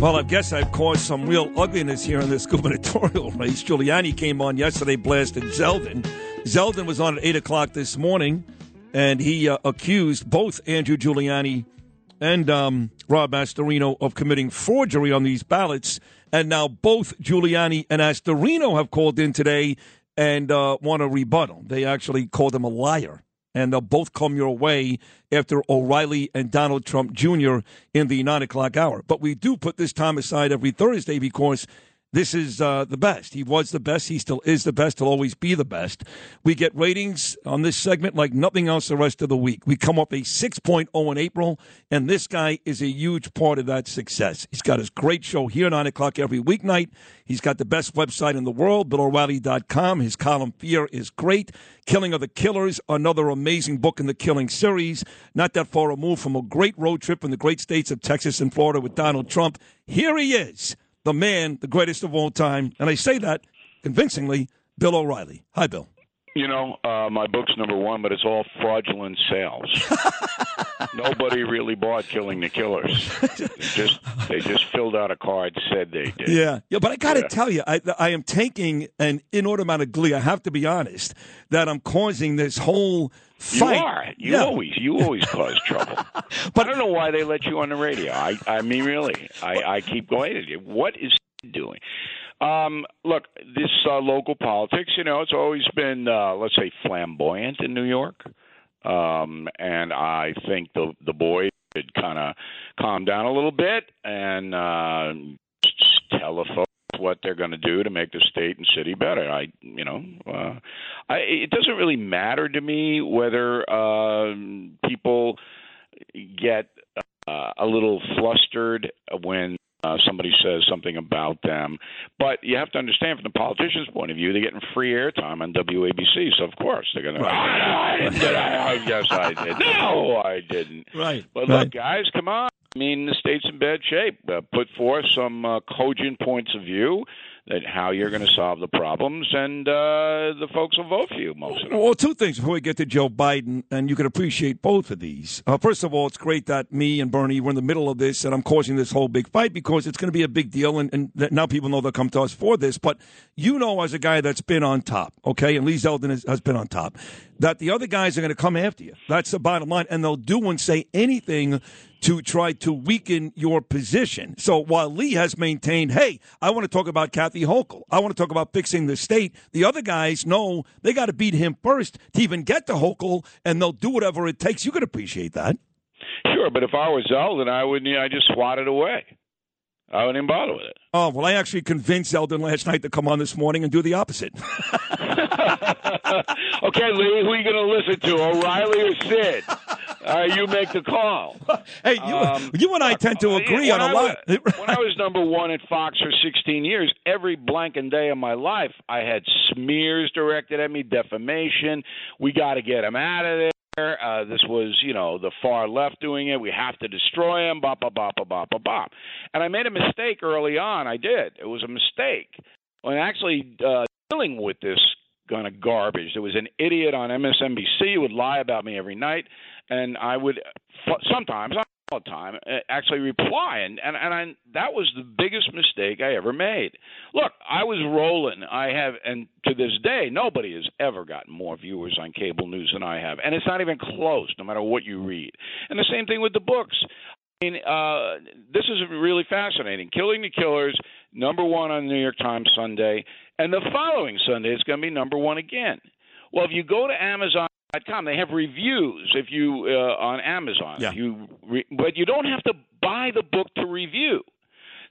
Well, I guess I've caused some real ugliness here in this gubernatorial race. Giuliani came on yesterday, blasted Zeldin. Zeldin was on at 8 o'clock this morning, and he uh, accused both Andrew Giuliani and um, Rob Astorino of committing forgery on these ballots. And now both Giuliani and Astorino have called in today and uh, want a rebuttal. They actually called him a liar and they'll both come your way after O'Reilly and Donald Trump Jr. in the nine o'clock hour. But we do put this time aside every Thursday because this is uh, the best. He was the best. He still is the best. He'll always be the best. We get ratings on this segment like nothing else the rest of the week. We come up a 6.0 in April, and this guy is a huge part of that success. He's got his great show here, 9 o'clock every weeknight. He's got the best website in the world, BillO'Reilly.com. His column Fear is great. Killing of the Killers, another amazing book in the Killing series. Not that far removed from a great road trip in the great states of Texas and Florida with Donald Trump. Here he is the man, the greatest of all time. And I say that convincingly, Bill O'Reilly. Hi, Bill. You know, uh, my book's number one, but it's all fraudulent sales. Nobody really bought Killing the Killers. They just they just filled out a card, said they did. Yeah, yeah. But I got to yeah. tell you, I, I am taking an inordinate amount of glee. I have to be honest that I'm causing this whole fight. You are. You yeah. always you always cause trouble. but I don't know why they let you on the radio. I I mean, really, I I keep going. What is doing? Um, look, this uh, local politics, you know, it's always been, uh, let's say, flamboyant in New York. Um, and I think the the boys should kind of calm down a little bit and uh, tell the folks what they're going to do to make the state and city better. I, you know, uh, I, it doesn't really matter to me whether uh, people get uh, a little flustered when uh, somebody says something about them. But you have to understand, from the politician's point of view, they're getting free airtime on WABC, so of course they're going to. Right. did I? Yes, I did. No, I didn't. Right. But right. look, guys, come on. I mean, the state's in bad shape. Uh, put forth some uh, cogent points of view that how you're going to solve the problems, and uh, the folks will vote for you most of. Well, two things before we get to Joe Biden, and you can appreciate both of these. Uh, first of all, it's great that me and Bernie were in the middle of this, and I'm causing this whole big fight because it's going to be a big deal, and, and now people know they'll come to us for this. But you know, as a guy that's been on top, okay, and Lee Zeldin has, has been on top, that the other guys are going to come after you. That's the bottom line, and they'll do and say anything to try to weaken your position. So while Lee has maintained, hey, I want to talk about Kathy Hochul, I want to talk about fixing the state, the other guys know they got to beat him first to even get to Hochul, and they'll do whatever it takes. You can appreciate that. Sure, but if I was Zeldin, I would I just swatted away. I wouldn't even bother with it. Oh, well, I actually convinced Zeldin last night to come on this morning and do the opposite. okay, Lee, who are you going to listen to, O'Reilly or Sid? Uh, you make the call. Hey, you, um, you and I tend to agree on a lot. Was, when I was number one at Fox for 16 years, every blanking day of my life, I had smears directed at me, defamation. We got to get him out of there. Uh, this was, you know, the far left doing it. We have to destroy him. Bop, bop, bop, bop, bop, bop, bop. And I made a mistake early on. I did. It was a mistake. When actually uh, dealing with this kind of garbage, there was an idiot on MSNBC who would lie about me every night, and I would sometimes all the time uh, actually reply and and and I, that was the biggest mistake I ever made. Look, I was rolling. I have and to this day nobody has ever gotten more viewers on cable news than I have and it's not even close no matter what you read. And the same thing with the books. I mean, uh, this is really fascinating. Killing the Killers, number one on the New York Times Sunday, and the following Sunday it's going to be number one again. Well, if you go to Amazon Com. They have reviews if you uh, on Amazon. Yeah. You re- but you don't have to buy the book to review.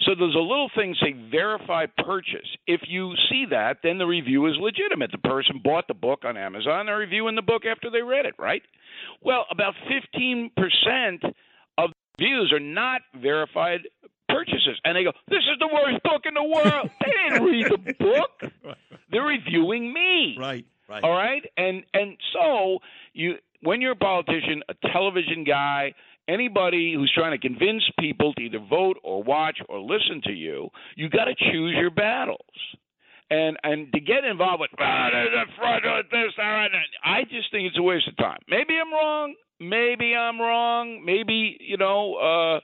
So there's a little thing say verify purchase. If you see that, then the review is legitimate. The person bought the book on Amazon. They're reviewing the book after they read it, right? Well, about 15% of views are not verified purchases. And they go, This is the worst book in the world. they didn't read the book. They're reviewing me. Right. Right. All right, and and so you when you're a politician, a television guy, anybody who's trying to convince people to either vote or watch or listen to you, you got to choose your battles. And and to get involved with ah, there's a this, that, I just think it's a waste of time. Maybe I'm wrong. Maybe I'm wrong. Maybe you know. uh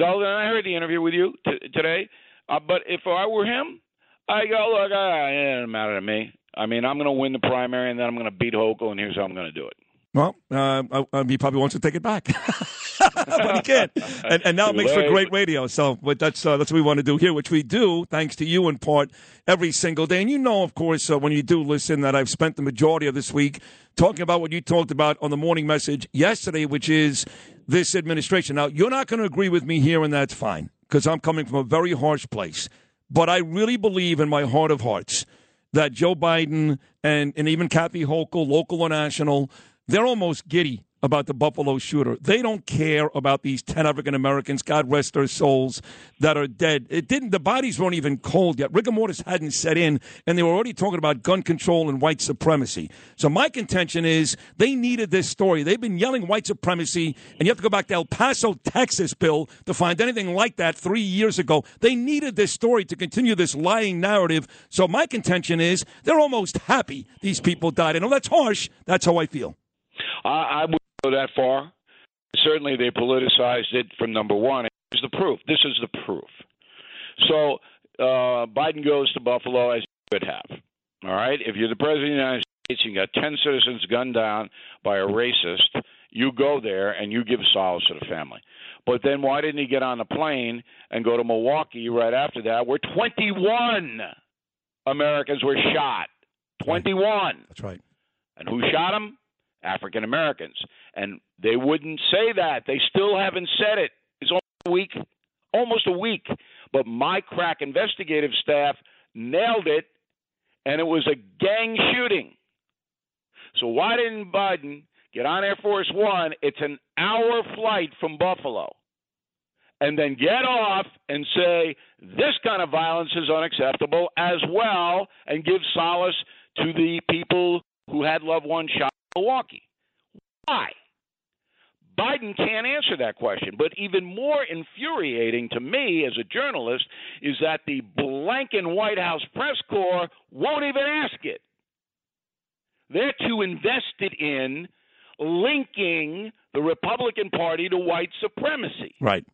Zeldin, I heard the interview with you t- today, uh, but if I were him, I go, look, uh, it doesn't matter to me. I mean, I'm going to win the primary, and then I'm going to beat Hochul, and here's how I'm going to do it. Well, uh, uh, he probably wants to take it back, but he can't. And, and now it makes for great radio. So, but that's uh, that's what we want to do here, which we do thanks to you in part every single day. And you know, of course, uh, when you do listen, that I've spent the majority of this week talking about what you talked about on the morning message yesterday, which is this administration. Now, you're not going to agree with me here, and that's fine because I'm coming from a very harsh place. But I really believe in my heart of hearts that Joe Biden and, and even Kathy Hochul, local or national, they're almost giddy about the Buffalo shooter. They don't care about these 10 African Americans, God rest their souls, that are dead. It didn't, the bodies weren't even cold yet. Rigor mortis hadn't set in, and they were already talking about gun control and white supremacy. So my contention is they needed this story. They've been yelling white supremacy, and you have to go back to El Paso, Texas, Bill, to find anything like that three years ago. They needed this story to continue this lying narrative. So my contention is they're almost happy these people died. I know that's harsh. That's how I feel. I, I would go that far. Certainly, they politicized it from number one. Here's the proof. This is the proof. So uh, Biden goes to Buffalo as he would have. All right. If you're the president of the United States, you got ten citizens gunned down by a racist. You go there and you give solace to the family. But then why didn't he get on the plane and go to Milwaukee right after that, where 21 Americans were shot? 21. That's right. And who shot them? African Americans. And they wouldn't say that. They still haven't said it. It's almost a week, almost a week. But my crack investigative staff nailed it, and it was a gang shooting. So why didn't Biden get on Air Force One? It's an hour flight from Buffalo. And then get off and say this kind of violence is unacceptable as well, and give solace to the people who had loved ones shot in Milwaukee. Why? Biden can't answer that question. But even more infuriating to me as a journalist is that the Blanken White House press corps won't even ask it. They're too invested in linking the Republican Party to white supremacy. Right.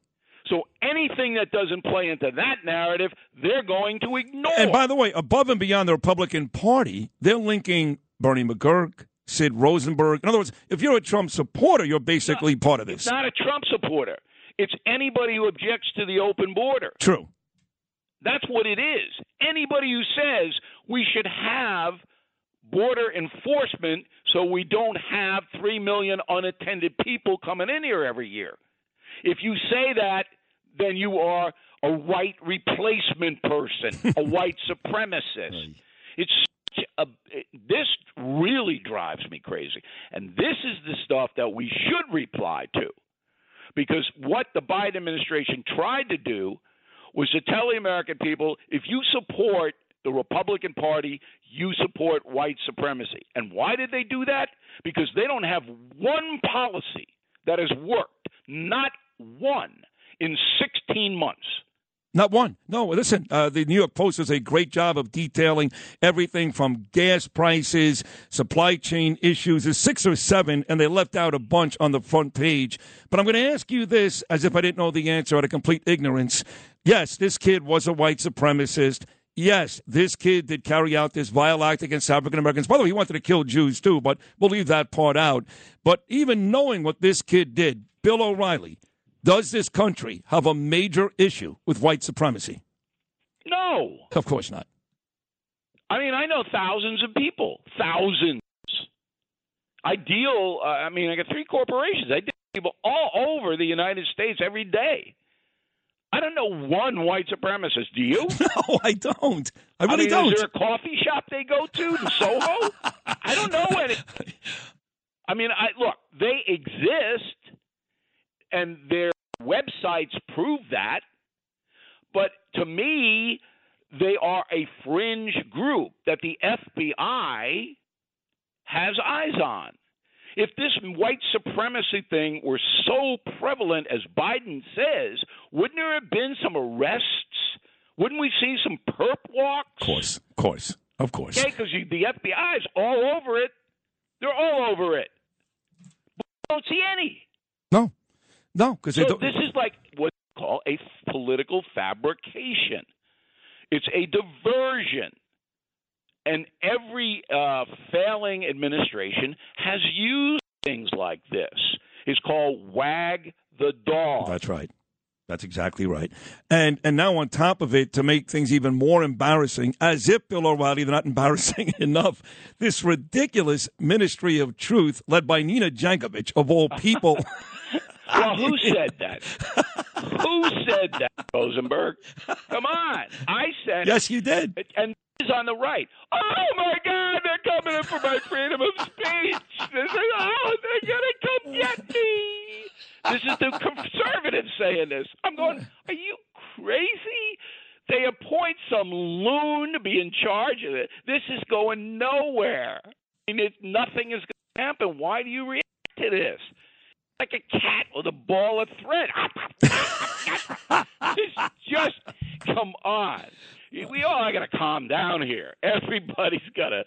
So anything that doesn't play into that narrative, they're going to ignore. And by the way, above and beyond the Republican Party, they're linking Bernie McGuirk, Sid Rosenberg. In other words, if you're a Trump supporter, you're basically no, part of this. It's not a Trump supporter. It's anybody who objects to the open border. True. That's what it is. Anybody who says we should have border enforcement so we don't have 3 million unattended people coming in here every year. If you say that, then you are a white replacement person, a white supremacist. It's a, uh, this really drives me crazy. And this is the stuff that we should reply to. Because what the Biden administration tried to do was to tell the American people if you support the Republican Party, you support white supremacy. And why did they do that? Because they don't have one policy that has worked, not one, in 16 months. Not one. No, listen, uh, the New York Post does a great job of detailing everything from gas prices, supply chain issues. There's six or seven, and they left out a bunch on the front page. But I'm going to ask you this as if I didn't know the answer out of complete ignorance. Yes, this kid was a white supremacist. Yes, this kid did carry out this vile act against African Americans. By the way, he wanted to kill Jews too, but we'll leave that part out. But even knowing what this kid did, Bill O'Reilly, does this country have a major issue with white supremacy? No. Of course not. I mean, I know thousands of people, thousands. I deal, uh, I mean, I got three corporations. I deal with people all over the United States every day. I don't know one white supremacist. Do you? No, I don't. I really I mean, don't. Is there a coffee shop they go to in Soho? I don't know any. I mean, I look. They exist, and their websites prove that. But to me, they are a fringe group that the FBI has eyes on. If this white supremacy thing were so prevalent as Biden says, wouldn't there have been some arrests? Wouldn't we see some perp walks? Of course, of course, of course. Okay, because the FBI is all over it. They're all over it. But we don't see any. No, no, because so this is like what they call a political fabrication. It's a diversion. And every uh, failing administration has used things like this. It's called wag the dog. That's right. That's exactly right. And and now on top of it, to make things even more embarrassing, as if Bill O'Reilly, they're not embarrassing enough, this ridiculous Ministry of Truth led by Nina Jankowicz of all people. well, who said that? who said that, Rosenberg? Come on. I said Yes, you did. And is on the right. Oh my God, they're coming in for my freedom of speech. This is, oh, they're gonna come get me. This is the conservatives saying this. I'm going. Are you crazy? They appoint some loon to be in charge of it. This is going nowhere. I mean, it, nothing is going to happen. Why do you react to this? Like a cat with a ball of thread. it's just come on. We all got to calm down here. Everybody's got to.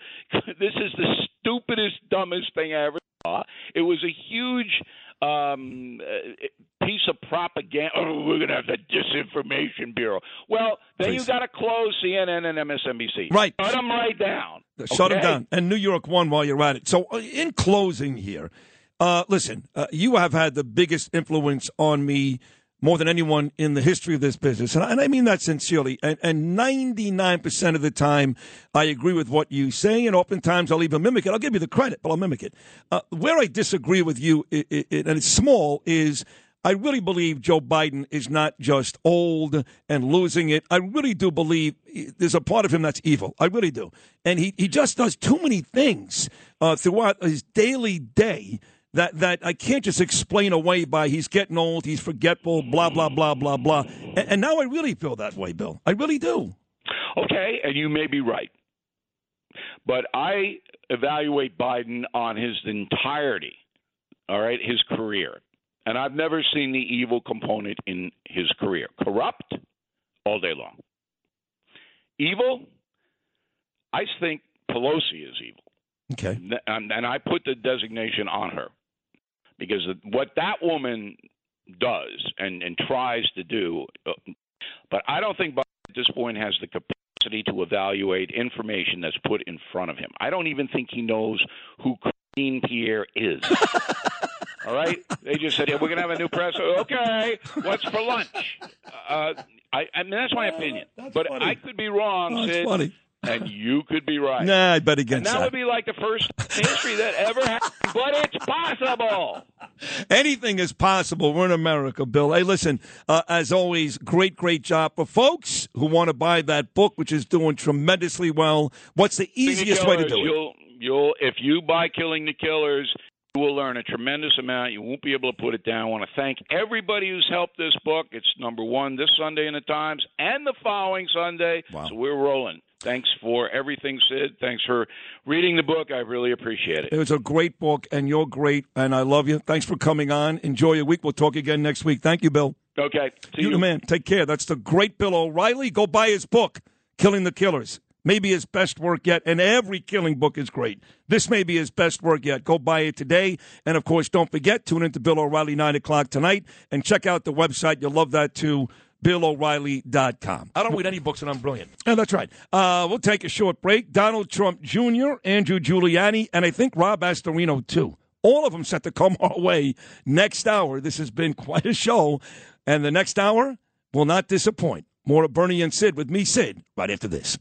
This is the stupidest, dumbest thing I ever saw. It was a huge um, uh, piece of propaganda. Oh, we're going to have the disinformation bureau. Well, then Please. you got to close CNN and MSNBC. Right. Shut them right down. Shut okay? them down. And New York one while you're at it. So, uh, in closing here, uh, listen, uh, you have had the biggest influence on me more than anyone in the history of this business. And I, and I mean that sincerely. And, and, 99% of the time, I agree with what you say. And oftentimes, I'll even mimic it. I'll give you the credit, but I'll mimic it. Uh, where I disagree with you, it, it, and it's small, is I really believe Joe Biden is not just old and losing it. I really do believe there's a part of him that's evil. I really do. And he, he just does too many things uh, throughout his daily day that that I can't just explain away by he's getting old, he's forgetful, blah blah blah blah blah. And, and now I really feel that way, Bill. I really do. Okay, and you may be right, but I evaluate Biden on his entirety. All right, his career, and I've never seen the evil component in his career. Corrupt all day long. Evil. I think Pelosi is evil. Okay. And, and I put the designation on her because what that woman does and, and tries to do, uh, but I don't think Biden at this point has the capacity to evaluate information that's put in front of him. I don't even think he knows who Jean-Pierre is. All right, they just said, yeah, "We're gonna have a new press." Okay, what's for lunch? Uh, I, I mean, that's my opinion, but funny. I could be wrong. Oh, Sid. funny and you could be right. Nah, I bet against and that. That would be like the first history that ever happened, but it's possible. Anything is possible. We're in America, Bill. Hey, listen, uh, as always, great, great job for folks who want to buy that book, which is doing tremendously well. What's the easiest way to do it? You'll, you'll, if you buy Killing the Killers, you will learn a tremendous amount. You won't be able to put it down. I want to thank everybody who's helped this book. It's number one this Sunday in the Times and the following Sunday. Wow. So we're rolling. Thanks for everything, Sid. Thanks for reading the book. I really appreciate it. It was a great book, and you're great, and I love you. Thanks for coming on. Enjoy your week. We'll talk again next week. Thank you, Bill. Okay. See you, you. man. Take care. That's the great Bill O'Reilly. Go buy his book, Killing the Killers. Maybe his best work yet, and every killing book is great. This may be his best work yet. Go buy it today. And of course, don't forget, tune into Bill O'Reilly, 9 o'clock tonight, and check out the website. You'll love that too. BillO'Reilly.com. I don't read any books, and I'm brilliant. And that's right. Uh, we'll take a short break. Donald Trump Jr., Andrew Giuliani, and I think Rob Astorino, too. All of them set to come our way next hour. This has been quite a show, and the next hour will not disappoint. More of Bernie and Sid with me, Sid, right after this.